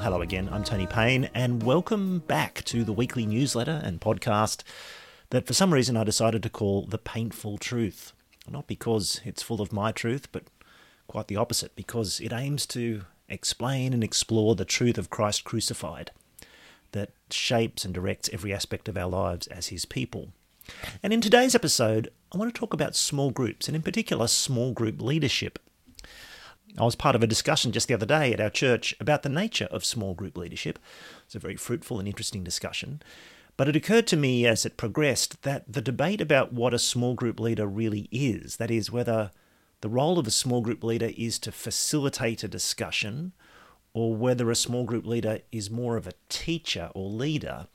Hello again. I'm Tony Payne, and welcome back to the weekly newsletter and podcast that for some reason I decided to call The Payneful Truth. Not because it's full of my truth, but quite the opposite, because it aims to explain and explore the truth of Christ crucified that shapes and directs every aspect of our lives as His people. And in today's episode, I want to talk about small groups, and in particular, small group leadership. I was part of a discussion just the other day at our church about the nature of small group leadership. It's a very fruitful and interesting discussion. But it occurred to me as it progressed that the debate about what a small group leader really is, that is, whether the role of a small group leader is to facilitate a discussion or whether a small group leader is more of a teacher or leader,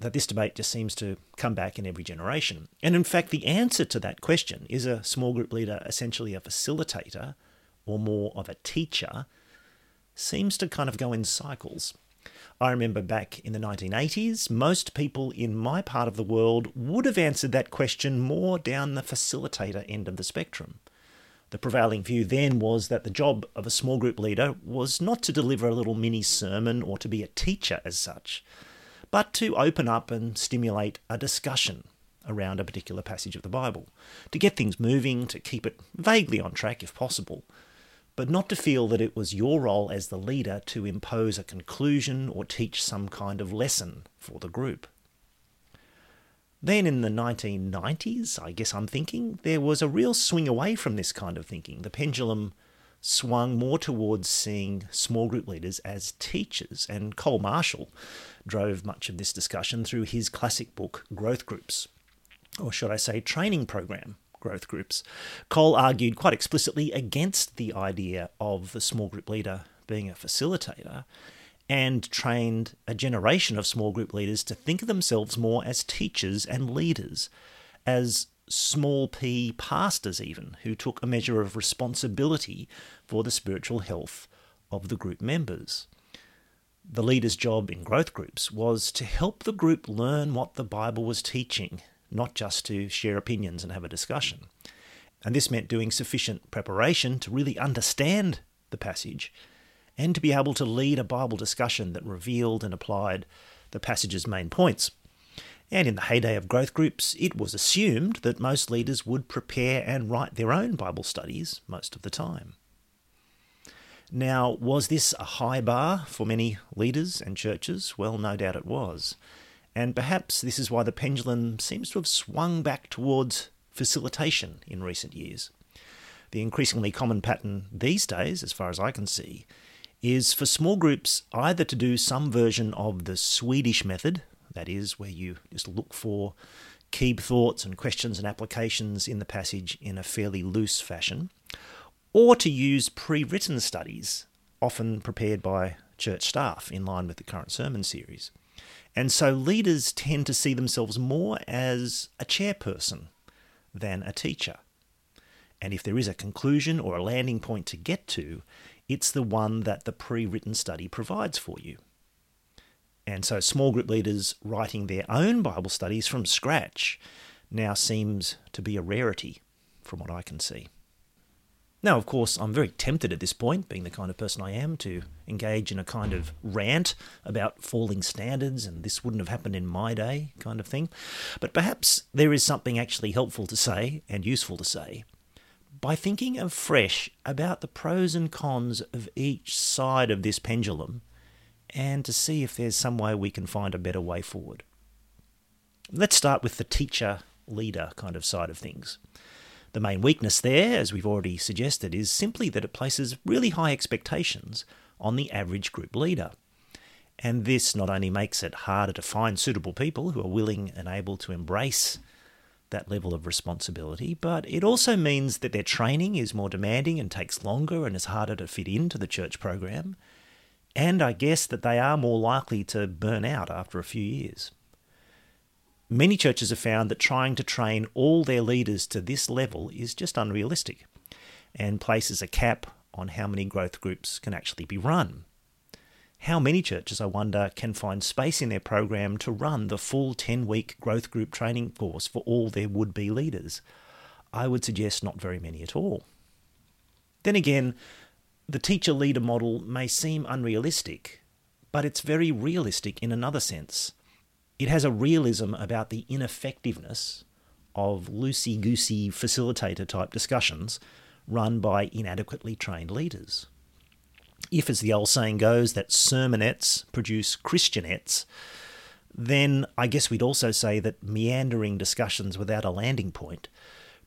that this debate just seems to come back in every generation. And in fact, the answer to that question is a small group leader essentially a facilitator or more of a teacher seems to kind of go in cycles. I remember back in the 1980s, most people in my part of the world would have answered that question more down the facilitator end of the spectrum. The prevailing view then was that the job of a small group leader was not to deliver a little mini sermon or to be a teacher as such, but to open up and stimulate a discussion around a particular passage of the Bible, to get things moving, to keep it vaguely on track if possible, but not to feel that it was your role as the leader to impose a conclusion or teach some kind of lesson for the group. Then in the 1990s, I guess I'm thinking, there was a real swing away from this kind of thinking. The pendulum swung more towards seeing small group leaders as teachers, and Col Marshall drove much of this discussion through his classic book, Growth Groups, or should I say, training program, growth groups. Col argued quite explicitly against the idea of the small group leader being a facilitator and trained a generation of small group leaders to think of themselves more as teachers and leaders, as small p pastors, even, who took a measure of responsibility for the spiritual health of the group members. The leader's job in growth groups was to help the group learn what the Bible was teaching not just to share opinions and have a discussion. And this meant doing sufficient preparation to really understand the passage and to be able to lead a Bible discussion that revealed and applied the passage's main points. And in the heyday of growth groups, it was assumed that most leaders would prepare and write their own Bible studies most of the time. Now, was this a high bar for many leaders and churches? Well, no doubt it was and perhaps this is why the pendulum seems to have swung back towards facilitation in recent years. The increasingly common pattern these days, as far as I can see, is for small groups either to do some version of the Swedish method, that is, where you just look for key thoughts and questions and applications in the passage in a fairly loose fashion, or to use pre written studies, often prepared by church staff in line with the current sermon series. And so leaders tend to see themselves more as a chairperson than a teacher. And if there is a conclusion or a landing point to get to, it's the one that the pre written study provides for you. And so small group leaders writing their own Bible studies from scratch now seems to be a rarity from what I can see. Now, of course, I'm very tempted at this point, being the kind of person I am, to engage in a kind of rant about falling standards and this wouldn't have happened in my day kind of thing. But perhaps there is something actually helpful to say and useful to say by thinking afresh about the pros and cons of each side of this pendulum and to see if there's some way we can find a better way forward. Let's start with the teacher leader kind of side of things. The main weakness there, as we've already suggested, is simply that it places really high expectations on the average group leader. And this not only makes it harder to find suitable people who are willing and able to embrace that level of responsibility, but it also means that their training is more demanding and takes longer and is harder to fit into the church program. And I guess that they are more likely to burn out after a few years. Many churches have found that trying to train all their leaders to this level is just unrealistic and places a cap on how many growth groups can actually be run. How many churches, I wonder, can find space in their program to run the full 10 week growth group training course for all their would be leaders? I would suggest not very many at all. Then again, the teacher leader model may seem unrealistic, but it's very realistic in another sense. It has a realism about the ineffectiveness of loosey goosey facilitator type discussions run by inadequately trained leaders. If, as the old saying goes, that sermonettes produce Christianettes, then I guess we'd also say that meandering discussions without a landing point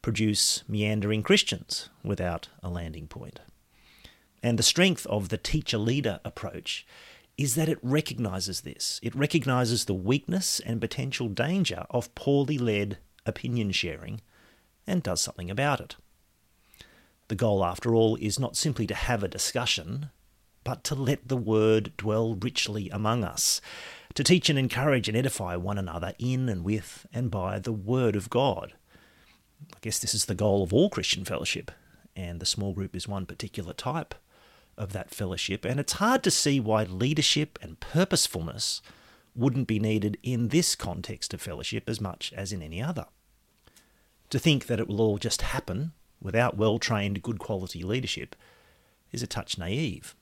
produce meandering Christians without a landing point. And the strength of the teacher leader approach is that it recognizes this. It recognizes the weakness and potential danger of poorly led opinion sharing and does something about it. The goal, after all, is not simply to have a discussion, but to let the word dwell richly among us, to teach and encourage and edify one another in and with and by the word of God. I guess this is the goal of all Christian fellowship, and the small group is one particular type of that fellowship. And it's hard to see why leadership and purposefulness wouldn't be needed in this context of fellowship as much as in any other. To think that it will all just happen without well trained, good quality leadership is a touch naive.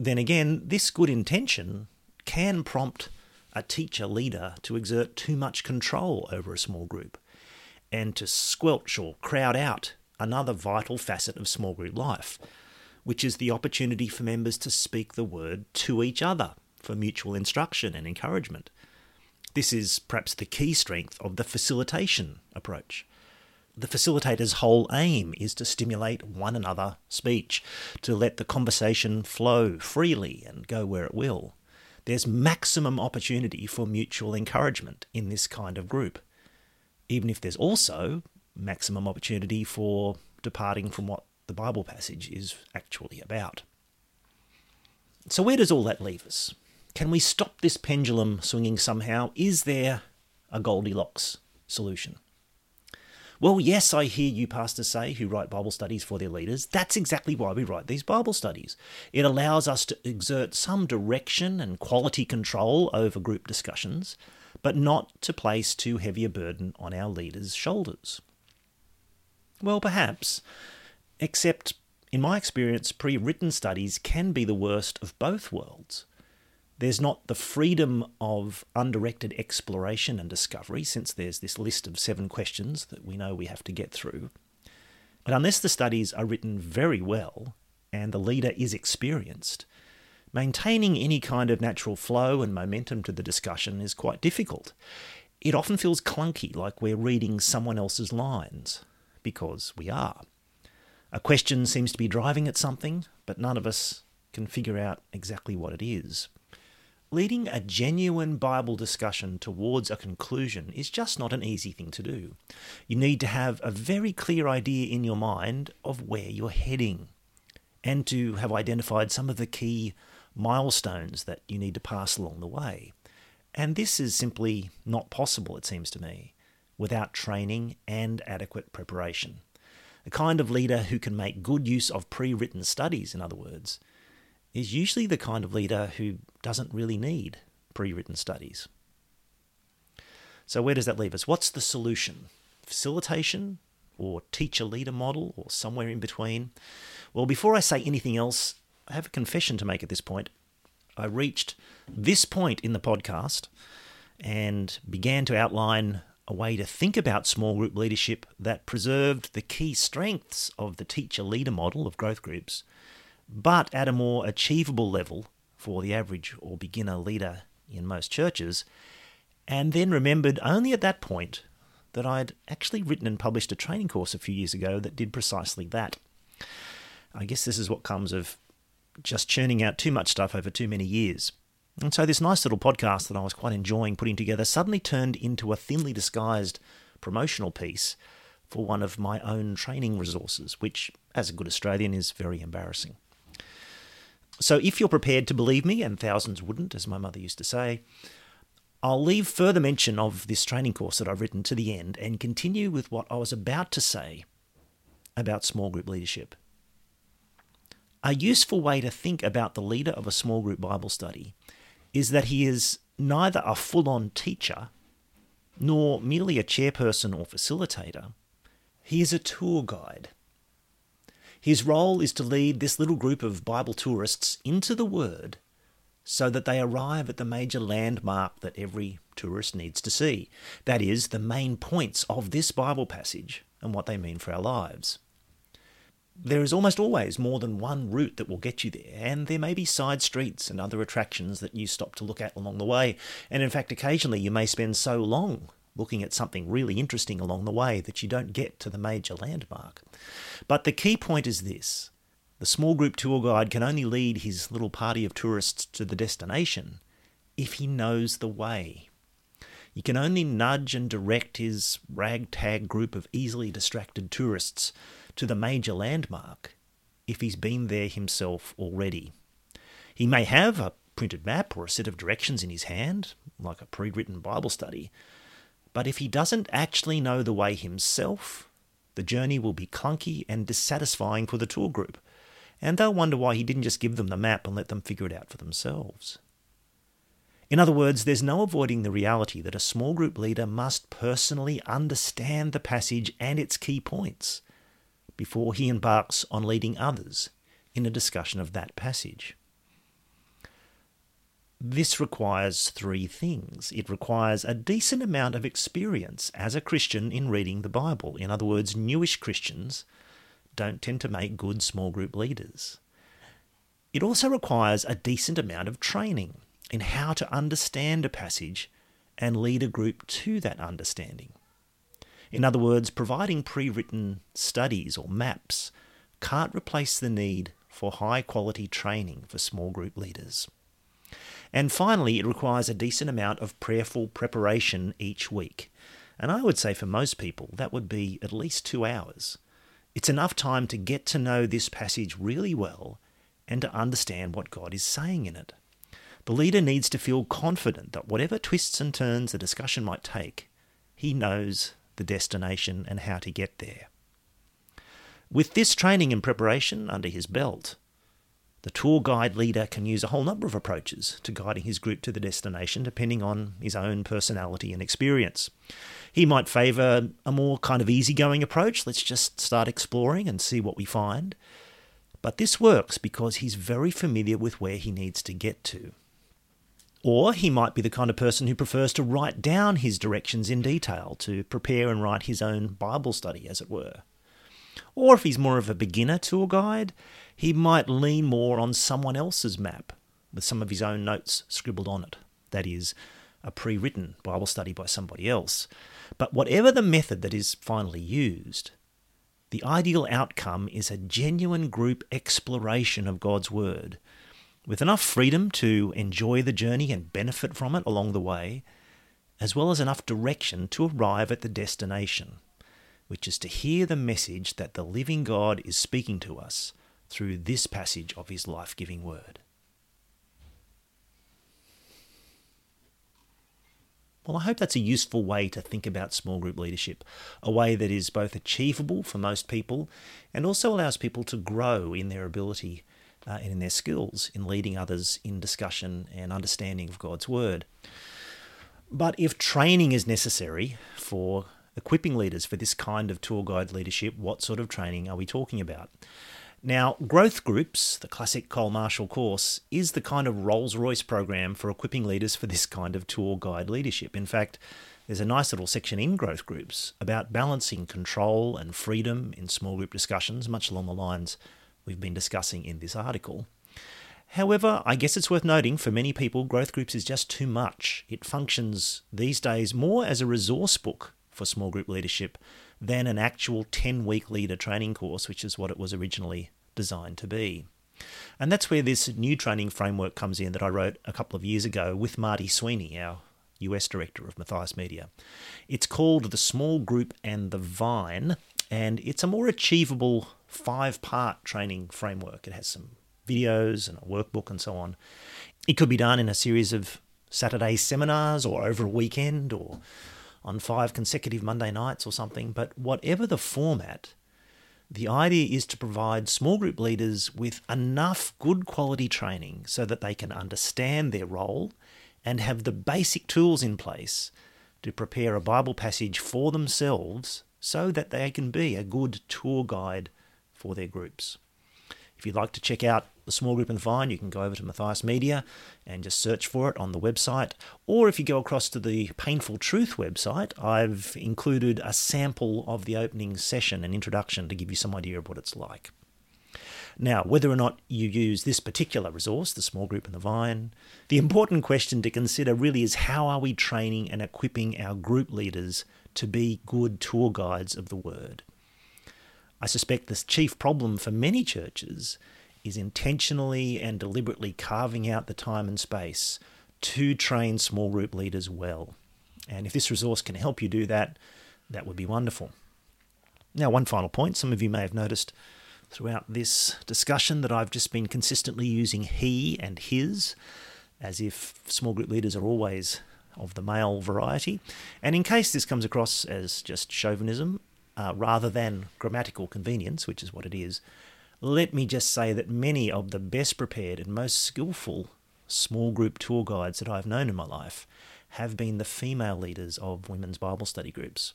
Then again, this good intention can prompt a teacher leader to exert too much control over a small group and to squelch or crowd out another vital facet of small group life, which is the opportunity for members to speak the word to each other for mutual instruction and encouragement. This is perhaps the key strength of the facilitation approach. The facilitator's whole aim is to stimulate one another speech, to let the conversation flow freely and go where it will. There's maximum opportunity for mutual encouragement in this kind of group even if there's also maximum opportunity for departing from what the Bible passage is actually about. So, where does all that leave us? Can we stop this pendulum swinging somehow? Is there a Goldilocks solution? Well, yes, I hear you pastors say who write Bible studies for their leaders. That's exactly why we write these Bible studies. It allows us to exert some direction and quality control over group discussions but not to place too heavy a burden on our leaders' shoulders. Well, perhaps, except in my experience, pre written studies can be the worst of both worlds. There's not the freedom of undirected exploration and discovery, since there's this list of seven questions that we know we have to get through. But unless the studies are written very well and the leader is experienced, Maintaining any kind of natural flow and momentum to the discussion is quite difficult. It often feels clunky, like we're reading someone else's lines, because we are. A question seems to be driving at something, but none of us can figure out exactly what it is. Leading a genuine Bible discussion towards a conclusion is just not an easy thing to do. You need to have a very clear idea in your mind of where you're heading, and to have identified some of the key milestones that you need to pass along the way. And this is simply not possible, it seems to me, without training and adequate preparation. The kind of leader who can make good use of pre written studies, in other words, is usually the kind of leader who doesn't really need pre written studies. So, where does that leave us? What's the solution? Facilitation or teacher leader model or somewhere in between? Well, before I say anything else, I have a confession to make at this point. I reached this point in the podcast and began to outline a way to think about small group leadership that preserved the key strengths of the teacher leader model of growth groups, but at a more achievable level for the average or beginner leader in most churches, and then remembered only at that point that I'd actually written and published a training course a few years ago that did precisely that. I guess this is what comes of just churning out too much stuff over too many years. And so this nice little podcast that I was quite enjoying putting together suddenly turned into a thinly disguised promotional piece for one of my own training resources, which, as a good Australian, is very embarrassing. So if you're prepared to believe me, and thousands wouldn't, as my mother used to say, I'll leave further mention of this training course that I've written to the end and continue with what I was about to say about small group leadership. A useful way to think about the leader of a small group Bible study is that he is neither a full on teacher nor merely a chairperson or facilitator. He is a tour guide. His role is to lead this little group of Bible tourists into the Word so that they arrive at the major landmark that every tourist needs to see. That is, the main points of this Bible passage and what they mean for our lives. There is almost always more than one route that will get you there, and there may be side streets and other attractions that you stop to look at along the way. And in fact, occasionally you may spend so long looking at something really interesting along the way that you don't get to the major landmark. But the key point is this the small group tour guide can only lead his little party of tourists to the destination if he knows the way. He can only nudge and direct his ragtag group of easily distracted tourists to the major landmark if he's been there himself already. He may have a printed map or a set of directions in his hand, like a pre written Bible study, but if he doesn't actually know the way himself, the journey will be clunky and dissatisfying for the tour group and they'll wonder why he didn't just give them the map and let them figure it out for themselves. In other words, there's no avoiding the reality that a small group leader must personally understand the passage and its key points before he embarks on leading others in a discussion of that passage. This requires three things. It requires a decent amount of experience as a Christian in reading the Bible. In other words, newish Christians don't tend to make good small group leaders. It also requires a decent amount of training in how to understand a passage and lead a group to that understanding. In other words, providing pre written studies or maps can't replace the need for high quality training for small group leaders. And finally, it requires a decent amount of prayerful preparation each week. And I would say for most people, that would be at least two hours. It's enough time to get to know this passage really well and to understand what God is saying in it. The leader needs to feel confident that whatever twists and turns the discussion might take, he knows the destination and how to get there. With this training and preparation under his belt, the tour guide leader can use a whole number of approaches to guiding his group to the destination depending on his own personality and experience. He might favour a more kind of easygoing approach. Let's just start exploring and see what we find. But this works because he's very familiar with where he needs to get to. Or he might be the kind of person who prefers to write down his directions in detail to prepare and write his own Bible study, as it were. Or if he's more of a beginner tour guide, he might lean more on someone else's map with some of his own notes scribbled on it. That is, a pre written Bible study by somebody else. But whatever the method that is finally used, the ideal outcome is a genuine group exploration of God's Word, with enough freedom to enjoy the journey and benefit from it along the way, as well as enough direction to arrive at the destination, which is to hear the message that the living God is speaking to us through this passage of His life giving Word. Well, I hope that's a useful way to think about small group leadership, a way that is both achievable for most people and also allows people to grow in their ability uh, and in their skills in leading others in discussion and understanding of God's Word. But if training is necessary for equipping leaders for this kind of tour guide leadership, what sort of training are we talking about? Now, Growth Groups, the classic Col Marshall course, is the kind of Rolls Royce program for equipping leaders for this kind of tour guide leadership. In fact, there's a nice little section in Growth Groups about balancing control and freedom in small group discussions, much along the lines we've been discussing in this article. However, I guess it's worth noting for many people, Growth Groups is just too much. It functions these days more as a resource book for small group leadership than an actual 10 week leader training course, which is what it was originally designed to be. And that's where this new training framework comes in that I wrote a couple of years ago with Marty Sweeney, our US director of Matthias Media. It's called The Small Group and the Vine, and it's a more achievable five part training framework. It has some videos and a workbook and so on. It could be done in a series of Saturday seminars or over a weekend or on five consecutive Monday nights or something, but whatever the format, the idea is to provide small group leaders with enough good quality training so that they can understand their role and have the basic tools in place to prepare a Bible passage for themselves so that they can be a good tour guide for their groups. If you'd like to check out the small group in the vine, you can go over to Matthias Media and just search for it on the website. Or if you go across to the Payneful Truth website, I've included a sample of the opening session and introduction to give you some idea of what it's like. Now, whether or not you use this particular resource, the small group in the vine, the important question to consider really is how are we training and equipping our group leaders to be good tour guides of the word? I suspect the chief problem for many churches is intentionally and deliberately carving out the time and space to train small group leaders well. And if this resource can help you do that, that would be wonderful. Now, one final point some of you may have noticed throughout this discussion that I've just been consistently using he and his, as if small group leaders are always of the male variety. And in case this comes across as just chauvinism uh, rather than grammatical convenience, which is what it is, let me just say that many of the best prepared and most skillful small group tour guides that I've known in my life have been the female leaders of women's Bible study groups.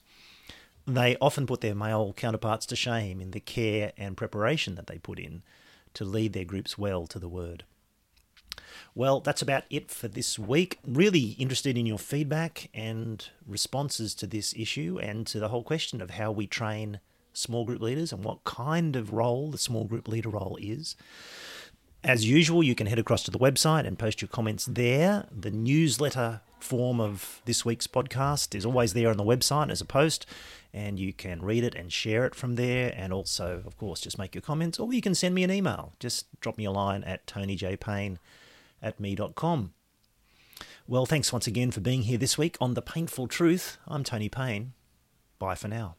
They often put their male counterparts to shame in the care and preparation that they put in to lead their groups well to the Word. Well, that's about it for this week. Really interested in your feedback and responses to this issue and to the whole question of how we train small group leaders and what kind of role the small group leader role is. As usual, you can head across to the website and post your comments there. The newsletter form of this week's podcast is always there on the website as a post, and you can read it and share it from there. And also, of course, just make your comments, or you can send me an email. Just drop me a line at tonyjpayne at me.com. Well, thanks once again for being here this week on The Payneful Truth. I'm Tony Payne. Bye for now.